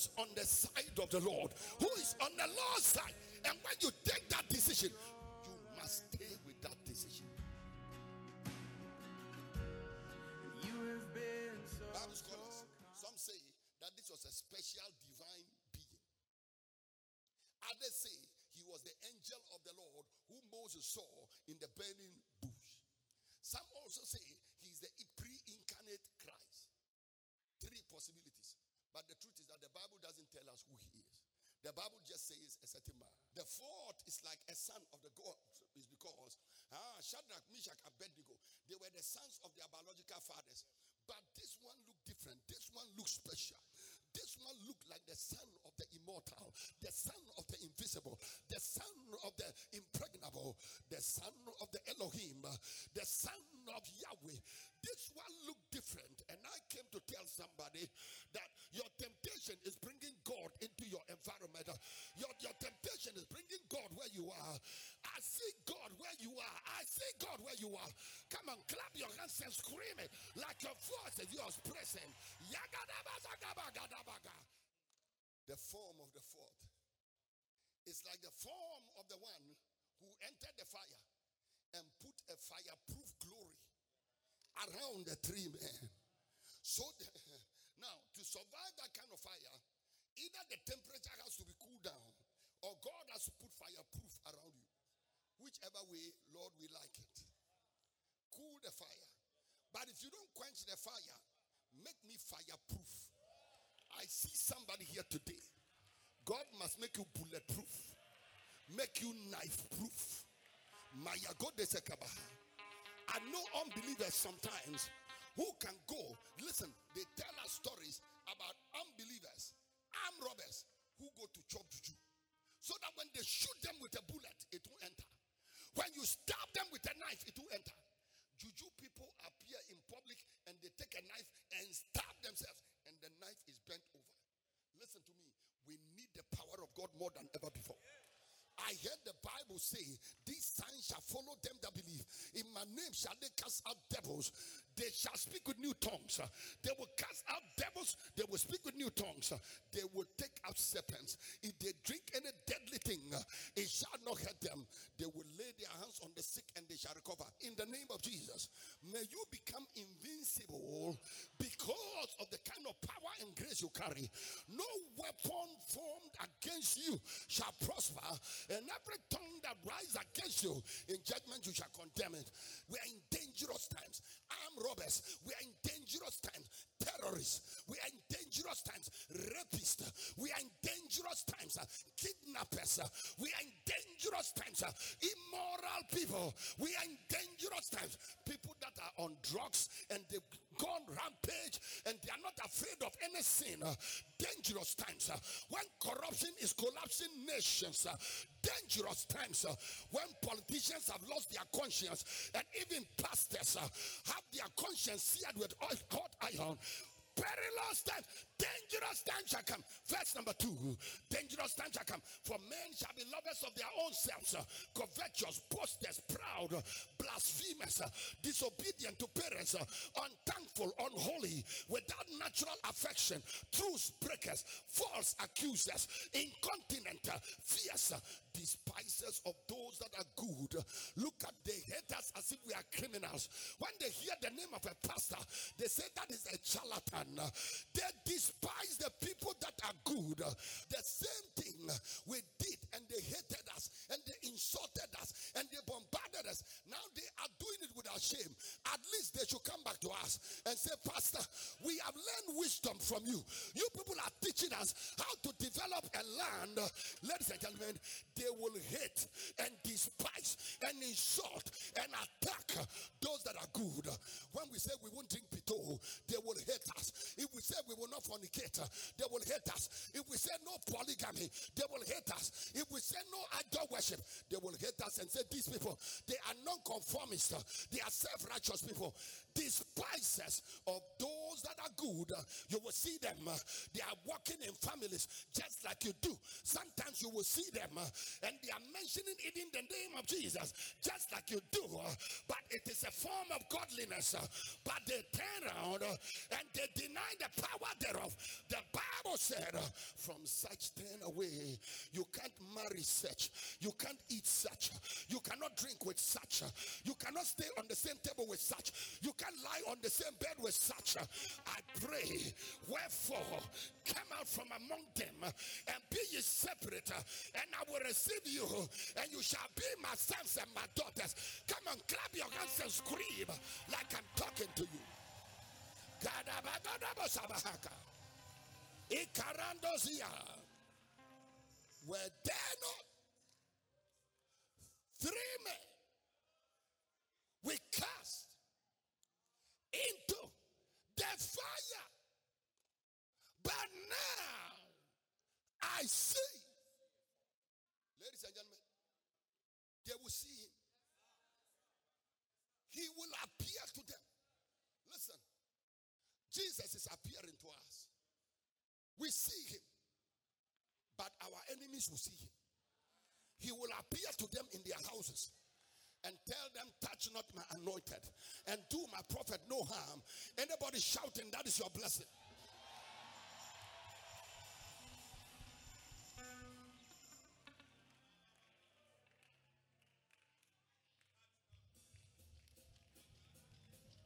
is on the side of the Lord? Who is on the Lord's side? And when you take that decision, you must stay with that decision. Bible scholars, some say that this was a special divine being. Others say he was the angel of the Lord who Moses saw in the burning bush. Some also say he's the pre incarnate Christ. Three possibilities. But the truth is that the Bible doesn't tell us who he is. The Bible just says a certain man. The fourth is like a son of the God, is because ah, Shadrach, Meshach, Abednego, they were the sons of their biological fathers. But this one looked different. This one looked special. This one looked like the son of the immortal, the son of the invisible, the son of the impregnable, the son of the Elohim, the son of Yahweh. This one looked different. And I came to tell somebody that your temptation is bringing God into your environment. Your, your temptation is bringing God where you are. I see God where you are. I see God where you are. Come on, clap your hands and scream it like your voice is yours present. The form of the fourth. It's like the form of the one who entered the fire and put a fireproof glory around the three men. So the, now, to survive that kind of fire, either the temperature has to be cooled down or God has to put fireproof around you. Whichever way, Lord, we like it. Cool the fire. But if you don't quench the fire, make me fireproof. I see somebody here today. God must make you bulletproof, make you knife proof. Maya God I know unbelievers sometimes who can go. Listen, they tell us stories about unbelievers, armed robbers who go to chop juju. So that when they shoot them with a bullet, it will enter. When you stab them with a knife, it will enter. Juju people appear in public and they take a knife and stab themselves, and the knife is bent over. Listen to me. We need the power of God more than ever before. I heard the Bible say, These signs shall follow them that believe. In my name shall they cast out devils. They shall speak with new tongues. They will cast out devils. They will speak with new tongues. They will take out serpents. If they drink any deadly thing, it shall not hurt them. They will lay their hands on the sick and they shall recover. In the name of Jesus, may you become invincible because of the kind of power and grace you carry. No weapon formed against you shall prosper and every tongue that rises against you in judgment, you shall condemn it. We are in dangerous times. Armed robbers, we are in dangerous times. Terrorists, we are in dangerous times. Rapists, we are in dangerous times. Kidnappers, we are in dangerous times. Immoral people, we are in dangerous times. People that are on drugs and they've gone rampage and they are not afraid of any sin. Dangerous times. When corruption is collapsing nations, dangerous times uh, when politicians have lost their conscience and even pastors uh, have their conscience seared with hot iron perilous time, dangerous time shall come. Verse number two, dangerous time shall come. For men shall be lovers of their own selves, uh, covetous, boasters, proud, blasphemous, uh, disobedient to parents, uh, unthankful, unholy, without natural affection, truth breakers, false accusers, incontinent, fierce, despisers of those that are good. Look at they hate us as if we are criminals. When they hear the name of a pastor, they say that is a charlatan. They despise the people that are good. The same thing we did, and they hated us, and they insulted us, and they bombarded us. Now they are doing it without shame. At least they should come back to us and say, Pastor, we have learned wisdom from you. You people are teaching us how to develop a land. Ladies and gentlemen, they will hate and despise and insult and attack those that are good. When we say we won't drink pito, they not fornicate, they will hate us. If we say no polygamy, they will hate us. If we say no idol worship, they will hate us and say these people they are non-conformists, they are self-righteous people, despisers of those that are good. You will see them, they are working in families just like you do. Sometimes you will see them and they are mentioning it in the name of Jesus, just like you do. But it is a form of godliness. But they turn around and they deny the power thereof. The Bible said, uh, from such turn away. You can't marry such. You can't eat such. You cannot drink with such. You cannot stay on the same table with such. You can't lie on the same bed with such. I pray, wherefore, come out from among them and be ye separate, and I will receive you, and you shall be my sons and my daughters. Come on, clap your hands and scream like I'm talking to you. Were there not three men we cast into the fire? But now I see. Ladies and gentlemen, they will see him. He will appear to them. Jesus is appearing to us. We see him, but our enemies will see him. He will appear to them in their houses and tell them, Touch not my anointed and do my prophet no harm. Anybody shouting, That is your blessing.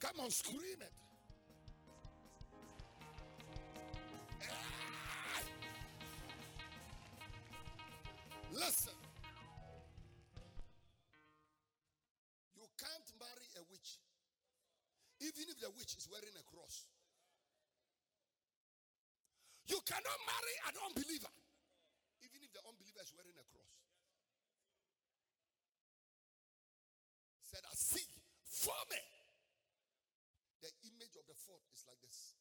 Come on, scream it. Listen. You can't marry a witch, even if the witch is wearing a cross. You cannot marry an unbeliever, even if the unbeliever is wearing a cross. Said, I see for me. The image of the fourth is like this.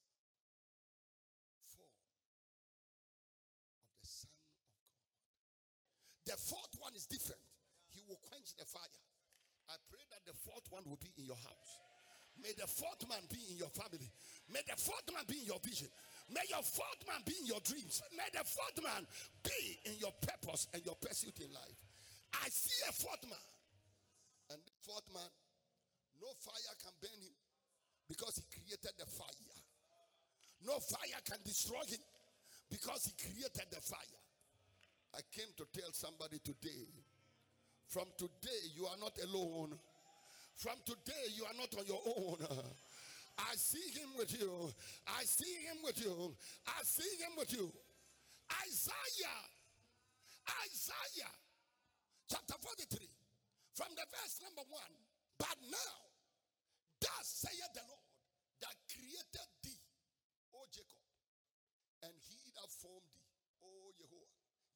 The fourth one is different. He will quench the fire. I pray that the fourth one will be in your house. May the fourth man be in your family. May the fourth man be in your vision. May your fourth man be in your dreams. May the fourth man be in your purpose and your pursuit in life. I see a fourth man. And the fourth man, no fire can burn him because he created the fire. No fire can destroy him because he created the fire. I came to tell somebody today from today, you are not alone. From today, you are not on your own. I see him with you. I see him with you. I see him with you. Isaiah. Isaiah chapter 43 from the verse number 1. But now, thus saith the Lord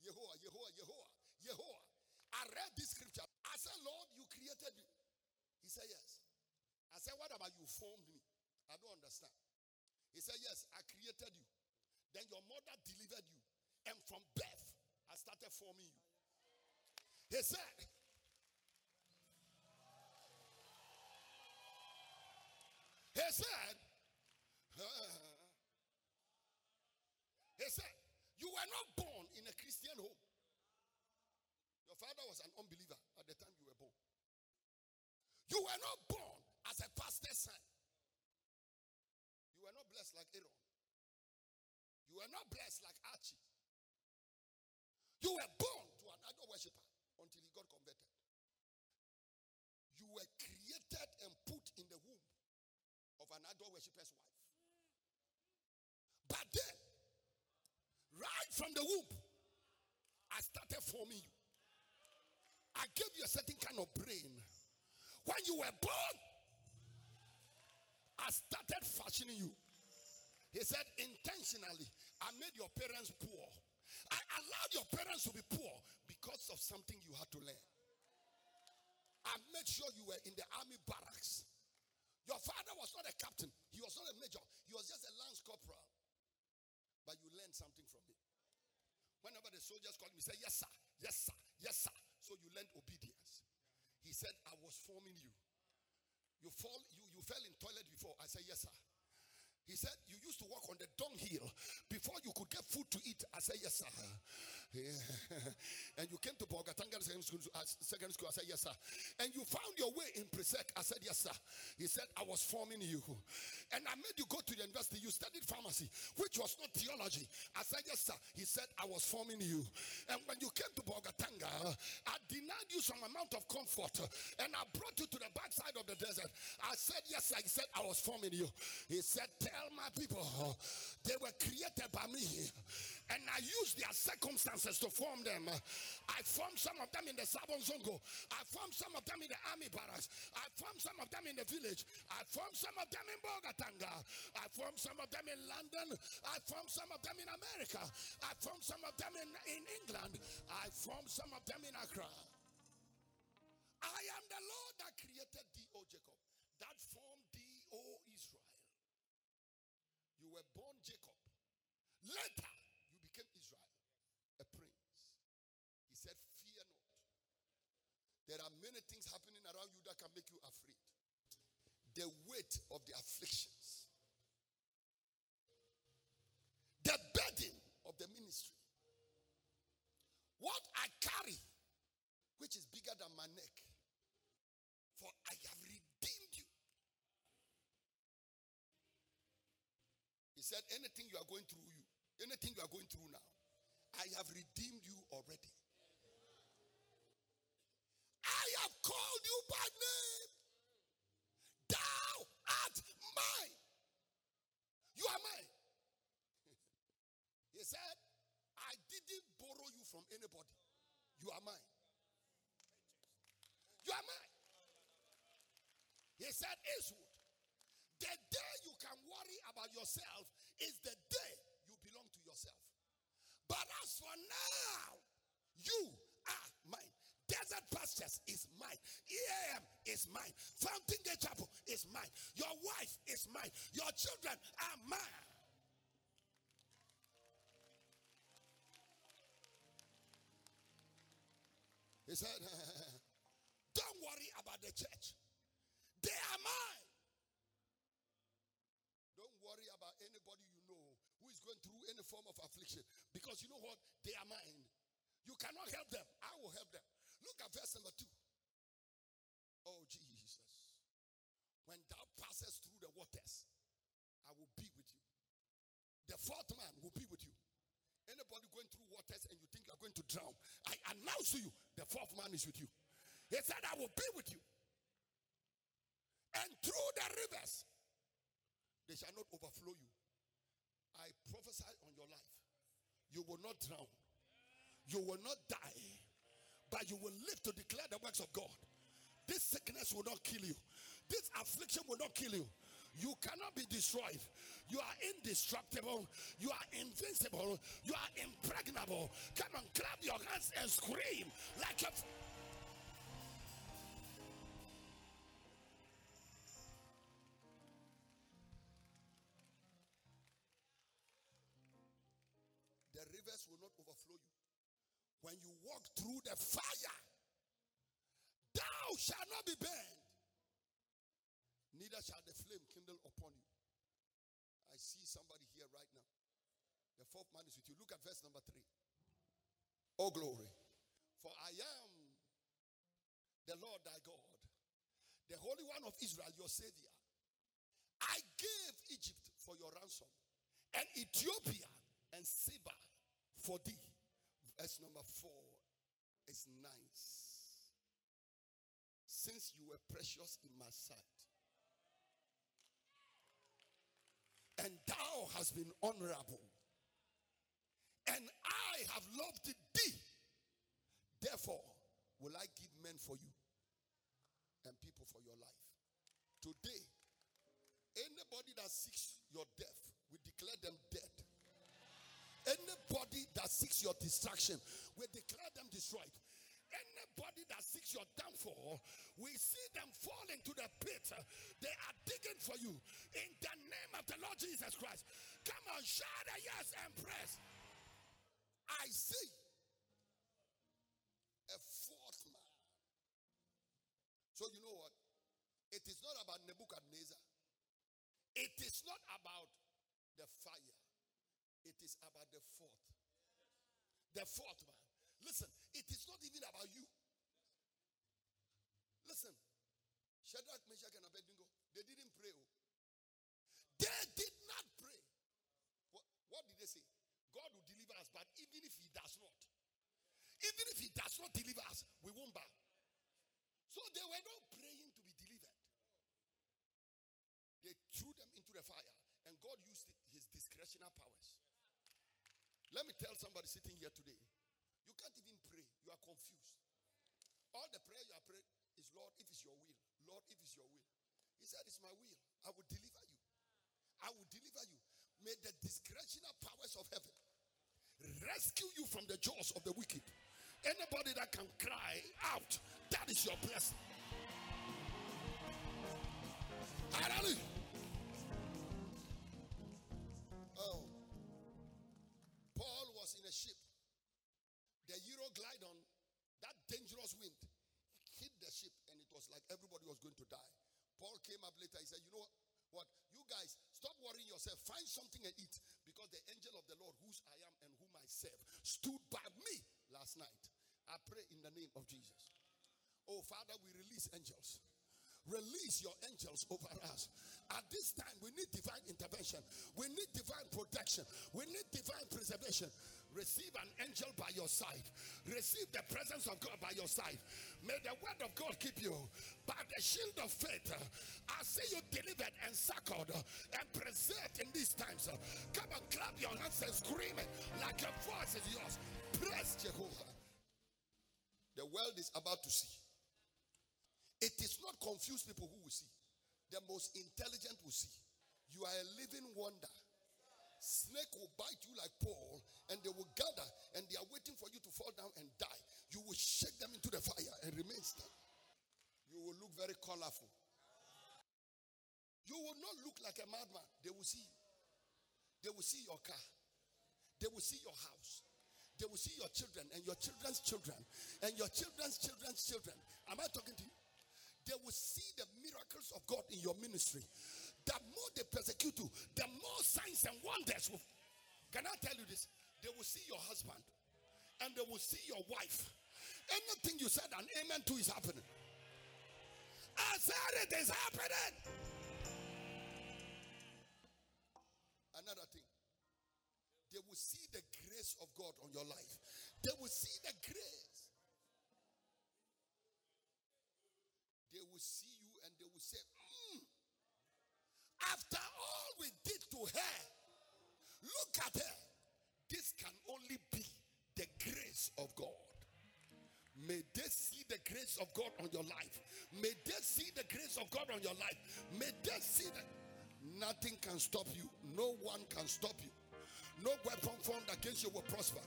Yehovah, Yehovah, Yehovah, Yehovah. I read this scripture. I said, Lord, you created me. He said, Yes. I said, What about you formed me? I don't understand. He said, Yes, I created you. Then your mother delivered you. And from birth, I started forming you. He said, He said, He said, You were not born Christian home. Your father was an unbeliever at the time you were born. You were not born as a pastor's son. You were not blessed like Aaron. You were not blessed like Archie. You were born to an idol worshiper until he got converted. You were created and put in the womb of an idol worshiper's wife. But then, Right from the womb, forming you. I gave you a certain kind of brain. When you were born, I started fashioning you. He said, intentionally, I made your parents poor. I allowed your parents to be poor because of something you had to learn. I made sure you were in the army barracks. Your father was not a captain, he was not a major, he was just a lance corporal. But you learned something from it. Whenever the soldiers called me, say, Yes, sir, yes, sir, yes, sir. So you learned obedience. He said, I was forming you. You fall, you, you fell in toilet before. I said, Yes, sir. He said, You used to walk on the dunghill before you could get food to eat. I said, Yes, sir. and you came to Bolgatanga secondary school, uh, school. I said, Yes, sir. And you found your way in Presec. I said, Yes, sir. He said, I was forming you. And I made you go to the university. You studied pharmacy, which was not theology. I said, Yes, sir. He said, I was forming you. And when you came to Bolgatanga, I denied you some amount of comfort and I brought you to the backside of the desert. I said, Yes, sir. He said, I was forming you. He said, Tell my people they were created by me and I used their circumstances to form them. I formed some of them in the Sabon Zongo. I formed some of them in the army barracks. I formed some of them in the village. I formed some of them in Bolgatanga. I formed some of them in London. I formed some of them in America. I formed some of them in, in England. I formed some of them in Accra. I am the Lord that created thee, O Jacob, that formed thee, O Israel. You were born Jacob. Later, There are many things happening around you that can make you afraid. The weight of the afflictions, the burden of the ministry, what I carry, which is bigger than my neck, for I have redeemed you. He said, Anything you are going through, you, anything you are going through now, I have redeemed you already. I have called you by name. Thou art mine. You are mine. he said, I didn't borrow you from anybody. You are mine. You are mine. He said, Israel, the day you can worry about yourself is the day you belong to yourself. But as for now, you. Desert pastures is mine. EAM is mine. Fountain Gate Chapel is mine. Your wife is mine. Your children are mine. He said, Don't worry about the church. They are mine. Don't worry about anybody you know who is going through any form of affliction because you know what? They are mine. You cannot help them. I will help them. Look at verse number two. Oh, Jesus. When thou passest through the waters, I will be with you. The fourth man will be with you. Anybody going through waters and you think you're going to drown, I announce to you, the fourth man is with you. He said, I will be with you. And through the rivers, they shall not overflow you. I prophesy on your life. You will not drown. You will not die but you will live to declare the works of God. This sickness will not kill you, this affliction will not kill you. You cannot be destroyed. You are indestructible. You are invincible. You are impregnable. Come on, clap your hands and scream like a. through the fire, thou shalt not be burned, neither shall the flame kindle upon you. I see somebody here right now. The fourth man is with you. Look at verse number three. Oh, glory. For I am the Lord thy God, the Holy One of Israel, your Savior. I gave Egypt for your ransom, and Ethiopia and Seba for thee. Verse number four is nice. Since you were precious in my sight, and thou hast been honorable, and I have loved thee, therefore will I give men for you and people for your life. Today, anybody that seeks your death, we declare them dead Anybody that seeks your destruction, we declare them destroyed. Anybody that seeks your downfall, we see them fall into the pit. They are digging for you. In the name of the Lord Jesus Christ. Come on, shout a yes and press. I see a fourth man. So you know what? It is not about Nebuchadnezzar. It is not about the fire. It is about the fourth. The fourth man. Listen, it is not even about you. Listen, Shadrach, Meshach, and Abednego, they didn't pray. Oh. They did not pray. What, what did they say? God will deliver us, but even if He does not, even if He does not deliver us, we won't bow. So they were not praying to be delivered. They threw them into the fire, and God used His discretionary powers. Let me tell somebody sitting here today you can't even pray, you are confused. All the prayer you are praying is, Lord, if it's your will, Lord, if it's your will. He said, It's my will. I will deliver you. I will deliver you. May the discretional powers of heaven rescue you from the jaws of the wicked. Anybody that can cry out, that is your blessing. Hallelujah. Everybody was going to die. Paul came up later. He said, You know what? You guys, stop worrying yourself. Find something and eat. Because the angel of the Lord, whose I am and whom I serve, stood by me last night. I pray in the name of Jesus. Oh, Father, we release angels. Release your angels over us. At this time, we need divine intervention. We need divine protection. We need divine preservation. Receive an angel by your side. Receive the presence of God by your side. May the word of God keep you. By the shield of faith, I see you delivered and succored and preserved in these times. Come and clap your hands and scream like your voice is yours. Praise Jehovah. The world is about to see. It is not confused people who will see. The most intelligent will see. You are a living wonder. Snake will bite you like Paul, and they will gather, and they are waiting for you to fall down and die. You will shake them into the fire and remain stuck. You will look very colorful. You will not look like a madman. They will see you. They will see your car. They will see your house. They will see your children and your children's children and your children's children's children. Am I talking to you? They will see the miracles of God in your ministry the more they persecute you, the more signs and wonders will. Can I tell you this? They will see your husband and they will see your wife. Anything you said an amen to is happening. I said it is happening. Another thing, they will see the grace of God on your life. They will see the grace. They will see you and they will say, after all we did to her, look at her. This can only be the grace of God. May they see the grace of God on your life. May they see the grace of God on your life. May they see that nothing can stop you. No one can stop you. No weapon formed against you will prosper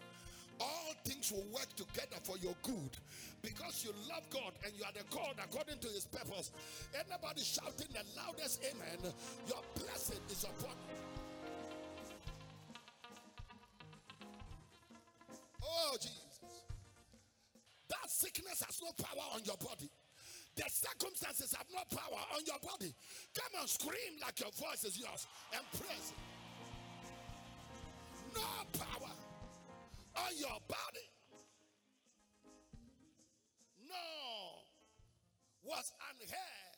things will work together for your good because you love God and you are the God according to his purpose. Anybody shouting the loudest amen, your blessing is upon Oh, Jesus. That sickness has no power on your body. The circumstances have no power on your body. Come on, scream like your voice is yours and praise. No power on your body. No. Was an hair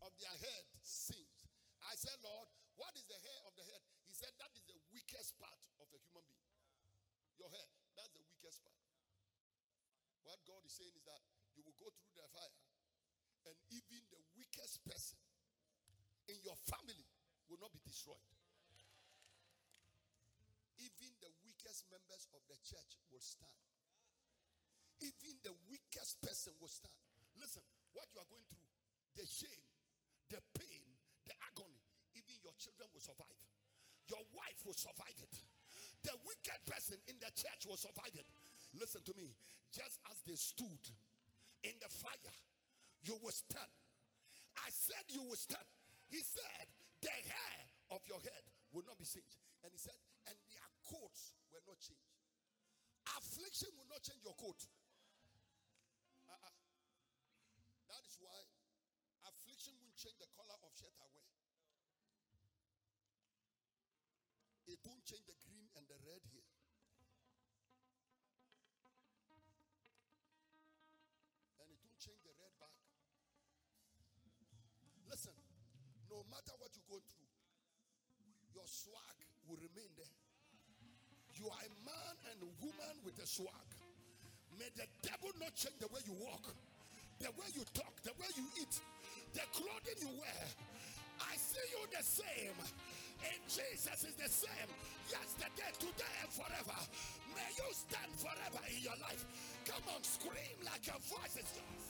of their head singed. I said, Lord, what is the hair of the head? He said, that is the weakest part of a human being. Your hair, that's the weakest part. What God is saying is that you will go through the fire, and even the weakest person in your family will not be destroyed. Even the weakest members of the church will stand. Even the weakest person will stand. Listen, what you are going through, the shame, the pain, the agony, even your children will survive. Your wife will survive it. The wicked person in the church will survive it. Listen to me. Just as they stood in the fire, you will stand. I said you will stand. He said, the hair of your head will not be singed. And he said, and their coats will not change. Affliction will not change your coat. Uh-uh. That is why affliction won't change the color of shirt I wear. It won't change the green and the red here. And it won't change the red back. Listen, no matter what you go through, your swag will remain there. You are a man and woman with a swag. May the devil not change the way you walk, the way you talk, the way you eat, the clothing you wear. I see you the same. And Jesus is the same yesterday, today, and forever. May you stand forever in your life. Come on, scream like your voice is yours.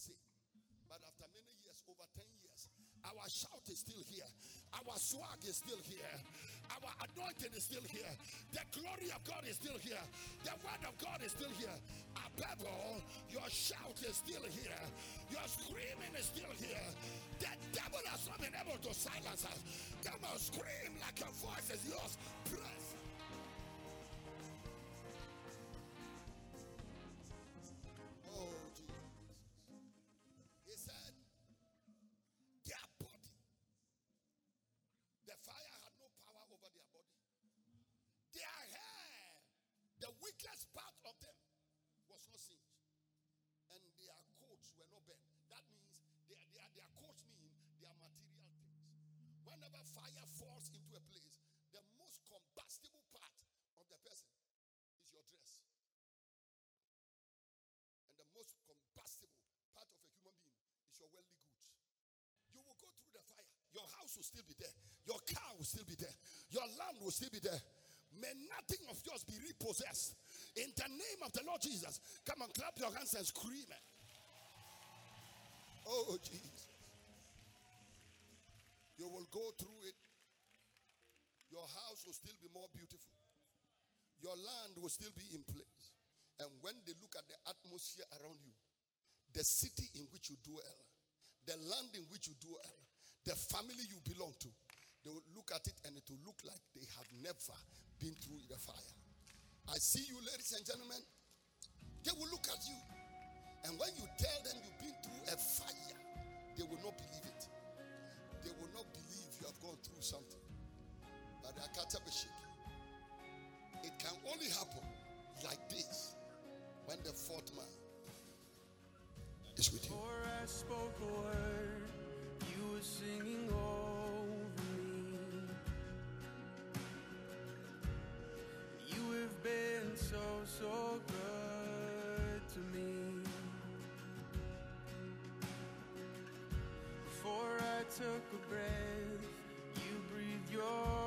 Same. But after many years, over 10 years, our shout is still here. Our swag is still here. Our anointing is still here. The glory of God is still here. The word of God is still here. Above all, your shout is still here. Your screaming is still here. The devil has not been able to silence us. Come on, scream like your voice is yours. Fire falls into a place, the most combustible part of the person is your dress. And the most combustible part of a human being is your worldly goods. You will go through the fire. Your house will still be there. Your car will still be there. Your land will still be there. May nothing of yours be repossessed. In the name of the Lord Jesus. Come on, clap your hands and scream. Oh, Jesus. You will go through it. Your house will still be more beautiful. Your land will still be in place. And when they look at the atmosphere around you, the city in which you dwell, the land in which you dwell, the family you belong to, they will look at it and it will look like they have never been through the fire. I see you, ladies and gentlemen. They will look at you. And when you tell them you've been through a fire, something. But I can't tell It can only happen like this when the fourth man is with you. Before I spoke a word, you were singing over me. You have been so, so good to me. Before I took a breath, your